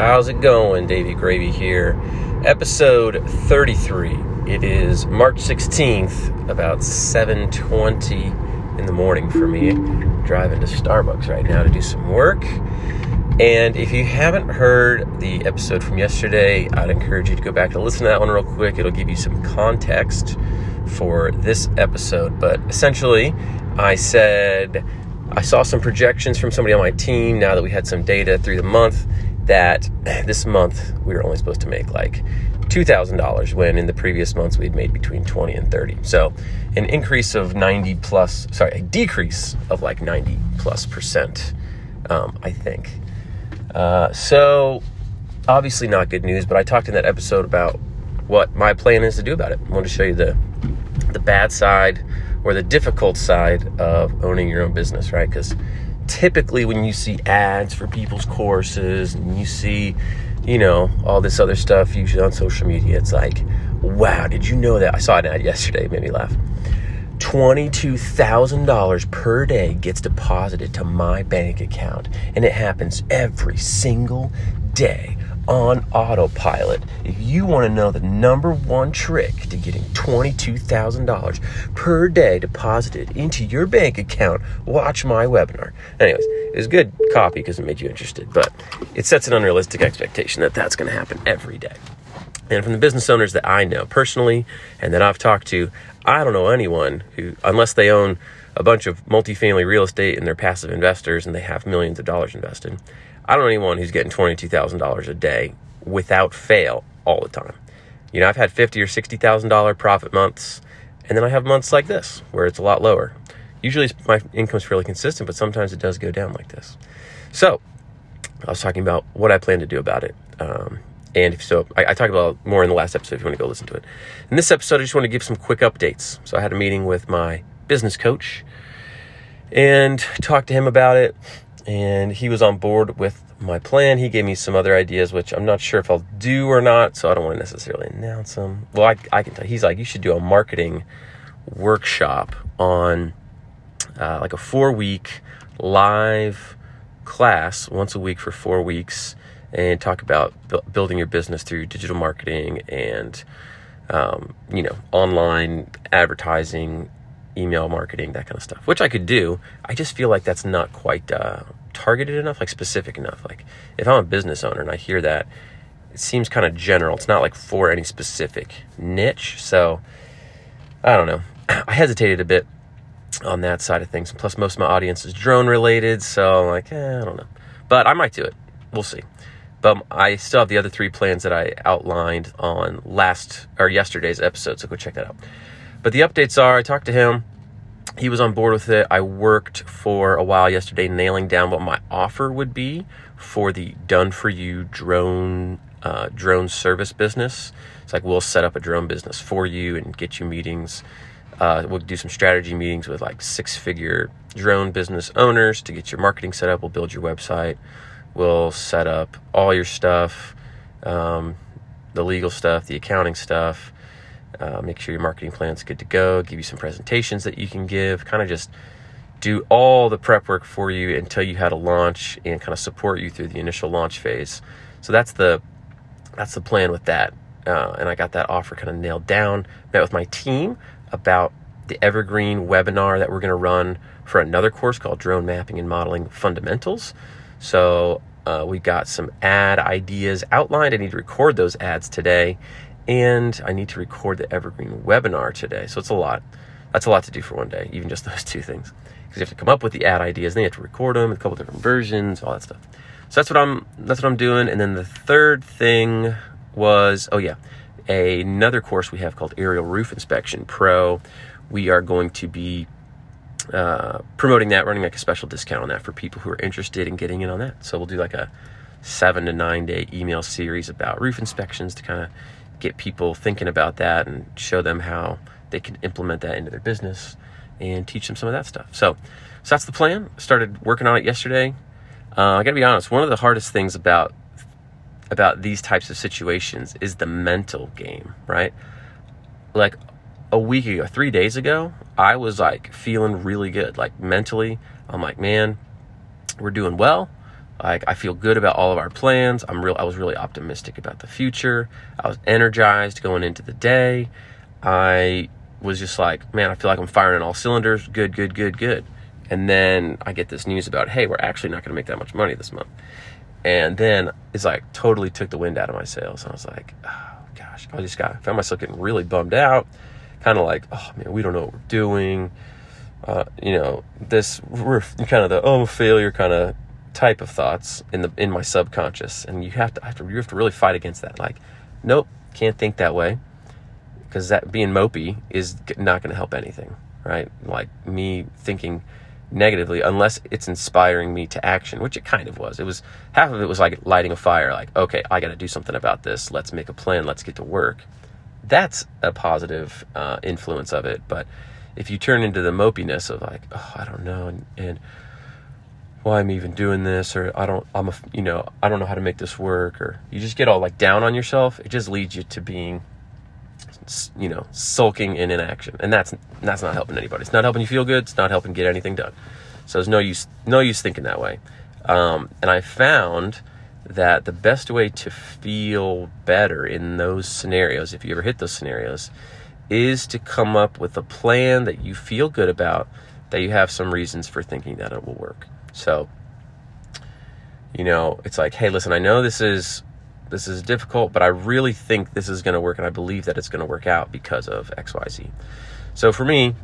How's it going? Davey Gravy here. Episode 33. It is March 16th, about 7:20 in the morning for me. Driving to Starbucks right now to do some work. And if you haven't heard the episode from yesterday, I'd encourage you to go back to listen to that one real quick. It'll give you some context for this episode. But essentially, I said I saw some projections from somebody on my team now that we had some data through the month that this month we were only supposed to make like $2,000 when in the previous months we'd made between 20 and 30. So an increase of 90 plus, sorry, a decrease of like 90 plus percent, um, I think. Uh, so obviously not good news, but I talked in that episode about what my plan is to do about it. I want to show you the the bad side or the difficult side of owning your own business, right? Because typically when you see ads for people's courses and you see, you know, all this other stuff usually on social media, it's like, wow, did you know that? I saw an ad yesterday, made me laugh. $22,000 per day gets deposited to my bank account, and it happens every single day on autopilot. If you want to know the number one trick to getting $22,000 per day deposited into your bank account, watch my webinar. Anyways, it was good copy because it made you interested, but it sets an unrealistic expectation that that's going to happen every day. And from the business owners that I know personally and that I've talked to, I don't know anyone who, unless they own a bunch of multifamily real estate and they're passive investors and they have millions of dollars invested, I don't know anyone who's getting $22,000 a day without fail all the time. You know, I've had fifty or $60,000 profit months, and then I have months like this where it's a lot lower. Usually my income's fairly consistent, but sometimes it does go down like this. So, I was talking about what I plan to do about it. Um, and if so, I, I talked about more in the last episode if you want to go listen to it. In this episode, I just want to give some quick updates. So I had a meeting with my business coach and talked to him about it and he was on board with my plan. He gave me some other ideas, which I'm not sure if I'll do or not, so I don't want to necessarily announce them. Well, I, I can tell. He's like, you should do a marketing workshop on uh, like a four week live class once a week for four weeks and talk about bu- building your business through digital marketing and um, you know online advertising email marketing, that kind of stuff, which I could do. I just feel like that's not quite uh, targeted enough, like specific enough. Like if I'm a business owner and I hear that, it seems kind of general. It's not like for any specific niche. So I don't know. I hesitated a bit on that side of things. Plus, most of my audience is drone related. So I'm like, eh, I don't know. But I might do it. We'll see. But I still have the other three plans that I outlined on last or yesterday's episode. So go check that out. But the updates are I talked to him. He was on board with it. I worked for a while yesterday nailing down what my offer would be for the done for you drone uh, drone service business. It's like we'll set up a drone business for you and get you meetings. Uh, we'll do some strategy meetings with like six figure drone business owners to get your marketing set up. We'll build your website. We'll set up all your stuff, um, the legal stuff, the accounting stuff uh, make sure your marketing plan's good to go, give you some presentations that you can give, kind of just do all the prep work for you and tell you how to launch and kind of support you through the initial launch phase. So that's the that's the plan with that. Uh, and I got that offer kind of nailed down. Met with my team about the evergreen webinar that we're going to run for another course called Drone Mapping and Modeling Fundamentals. So uh, we got some ad ideas outlined. I need to record those ads today and I need to record the Evergreen webinar today. So it's a lot. That's a lot to do for one day, even just those two things. Because you have to come up with the ad ideas, then you have to record them, a couple different versions, all that stuff. So that's what I'm that's what I'm doing. And then the third thing was oh yeah, another course we have called Aerial Roof Inspection Pro. We are going to be uh, promoting that, running like a special discount on that for people who are interested in getting in on that. So we'll do like a seven to nine day email series about roof inspections to kind of get people thinking about that and show them how they can implement that into their business and teach them some of that stuff. So, so that's the plan. Started working on it yesterday. Uh, I got to be honest. One of the hardest things about about these types of situations is the mental game, right? Like a week ago, three days ago, I was like feeling really good. Like mentally, I'm like, man, we're doing well. Like I feel good about all of our plans. I'm real I was really optimistic about the future. I was energized going into the day. I was just like, man, I feel like I'm firing on all cylinders. Good, good, good, good. And then I get this news about, hey, we're actually not going to make that much money this month. And then it's like totally took the wind out of my sails. I was like, oh gosh, I just got found myself getting really bummed out. Kind of like, oh man, we don't know what we're doing. Uh, you know, this we're kind of the oh failure kind of type of thoughts in the in my subconscious, and you have to, have to you have to really fight against that. Like, nope, can't think that way because that being mopey is not going to help anything, right? Like me thinking negatively unless it's inspiring me to action, which it kind of was. It was half of it was like lighting a fire, like, okay, I got to do something about this. Let's make a plan. Let's get to work. That's a positive uh, influence of it. But if you turn into the mopiness of like, oh, I don't know, and, and why I'm even doing this, or I don't, I'm a, you know, I don't know how to make this work, or you just get all like down on yourself, it just leads you to being you know, sulking in inaction, and that's that's not helping anybody. It's not helping you feel good. It's not helping get anything done. So there's no use no use thinking that way. Um, and I found that the best way to feel better in those scenarios, if you ever hit those scenarios, is to come up with a plan that you feel good about, that you have some reasons for thinking that it will work. So, you know, it's like, hey, listen, I know this is this is difficult, but I really think this is going to work and I believe that it's going to work out because of XYZ. So for me,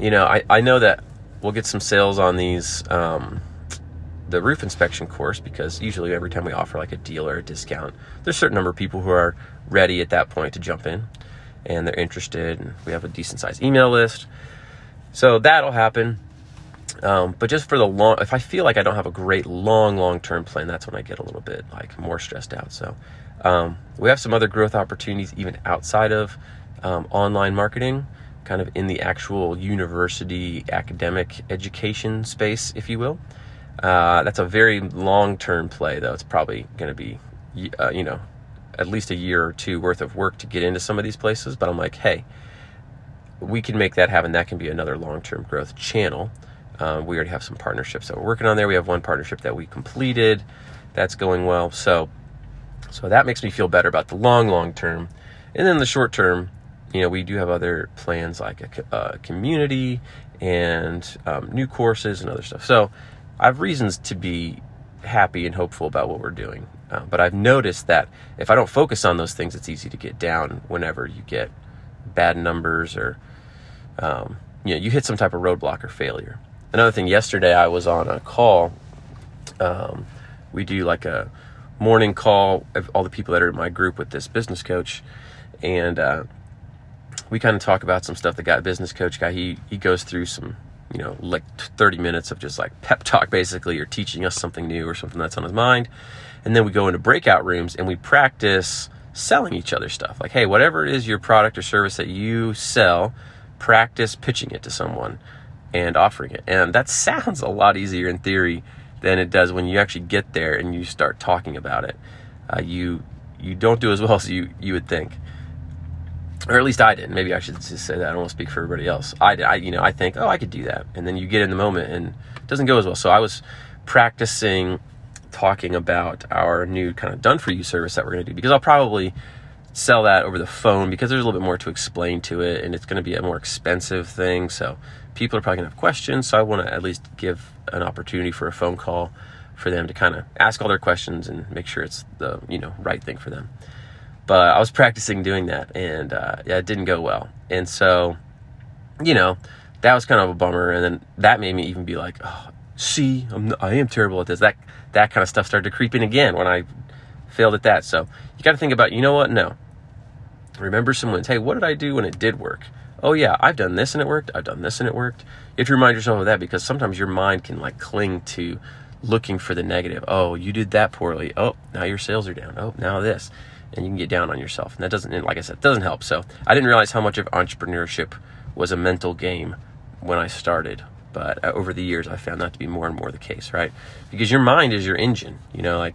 you know, I, I know that we'll get some sales on these, um, the roof inspection course because usually every time we offer like a deal or a discount, there's a certain number of people who are ready at that point to jump in and they're interested and we have a decent sized email list. So that'll happen. Um, but just for the long, if I feel like I don't have a great long, long term plan, that's when I get a little bit like more stressed out. So um, we have some other growth opportunities even outside of um, online marketing, kind of in the actual university academic education space, if you will. Uh, that's a very long term play, though. It's probably going to be, uh, you know, at least a year or two worth of work to get into some of these places. But I'm like, hey, we can make that happen. That can be another long term growth channel. Um, we already have some partnerships that we're working on there. We have one partnership that we completed that's going well. So, so that makes me feel better about the long, long term. And then the short term, you know, we do have other plans like a, a community and um, new courses and other stuff. So I have reasons to be happy and hopeful about what we're doing. Uh, but I've noticed that if I don't focus on those things, it's easy to get down whenever you get bad numbers or, um, you know, you hit some type of roadblock or failure another thing yesterday i was on a call um, we do like a morning call of all the people that are in my group with this business coach and uh, we kind of talk about some stuff. The guy business coach guy he he goes through some you know like 30 minutes of just like pep talk basically or teaching us something new or something that's on his mind. And then we go into breakout rooms and we practice selling each other stuff. Like hey whatever it is your product or service that you sell practice pitching it to someone and offering it. And that sounds a lot easier in theory than it does when you actually get there and you start talking about it. Uh, you you don't do as well as you you would think, or at least I didn't. Maybe I should just say that. I don't want to speak for everybody else. I. I you know I think oh I could do that, and then you get in the moment and it doesn't go as well. So I was practicing talking about our new kind of done for you service that we're going to do because I'll probably sell that over the phone because there's a little bit more to explain to it and it's going to be a more expensive thing. So people are probably going to have questions. So I want to at least give an opportunity for a phone call for them to kind of ask all their questions and make sure it's the you know right thing for them. But I was practicing doing that and uh, yeah, it didn't go well. And so, you know, that was kind of a bummer. And then that made me even be like, oh, see, I'm, I am terrible at this. That that kind of stuff started to creep in again when I failed at that. So you got to think about, you know what? No. Remember some wins. Hey, what did I do when it did work? Oh yeah, I've done this and it worked. I've done this and it worked. You have to remind yourself of that because sometimes your mind can like cling to looking for the negative. Oh, you did that poorly. Oh, now your sales are down. Oh, now this. And you can get down on yourself. And that doesn't, like I said, doesn't help. So I didn't realize how much of entrepreneurship was a mental game when I started. But uh, over the years, I found that to be more and more the case, right? Because your mind is your engine. You know, like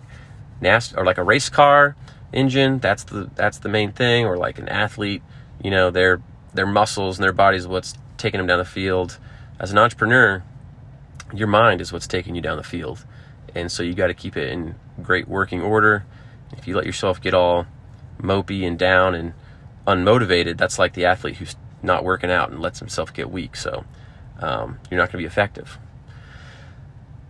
NAST or like a race car engine. That's the that's the main thing. Or like an athlete. You know, their their muscles and their bodies what's taking them down the field. As an entrepreneur, your mind is what's taking you down the field. and so you got to keep it in great working order. If you let yourself get all mopey and down and unmotivated, that's like the athlete who's not working out and lets himself get weak. So um, you're not going to be effective.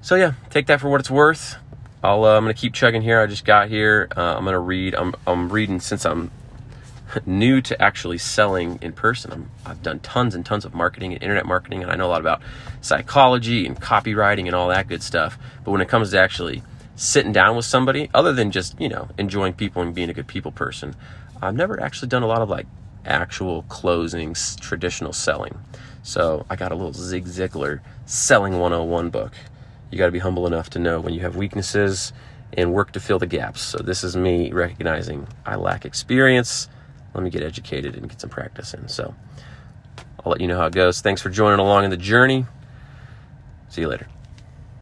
So yeah, take that for what it's worth. I'll, uh, I'm to keep chugging here. I just got here. Uh, I'm to read. I'm, I'm reading since I'm new to actually selling in person. i have done tons and tons of marketing and internet marketing, and I know a lot about psychology and copywriting and all that good stuff. But when it comes to actually sitting down with somebody, other than just you know enjoying people and being a good people person, I've never actually done a lot of like actual closings, traditional selling. So I got a little Zig Ziglar selling 101 book. You got to be humble enough to know when you have weaknesses and work to fill the gaps. So this is me recognizing I lack experience let me get educated and get some practice in. So I'll let you know how it goes. Thanks for joining along in the journey. See you later.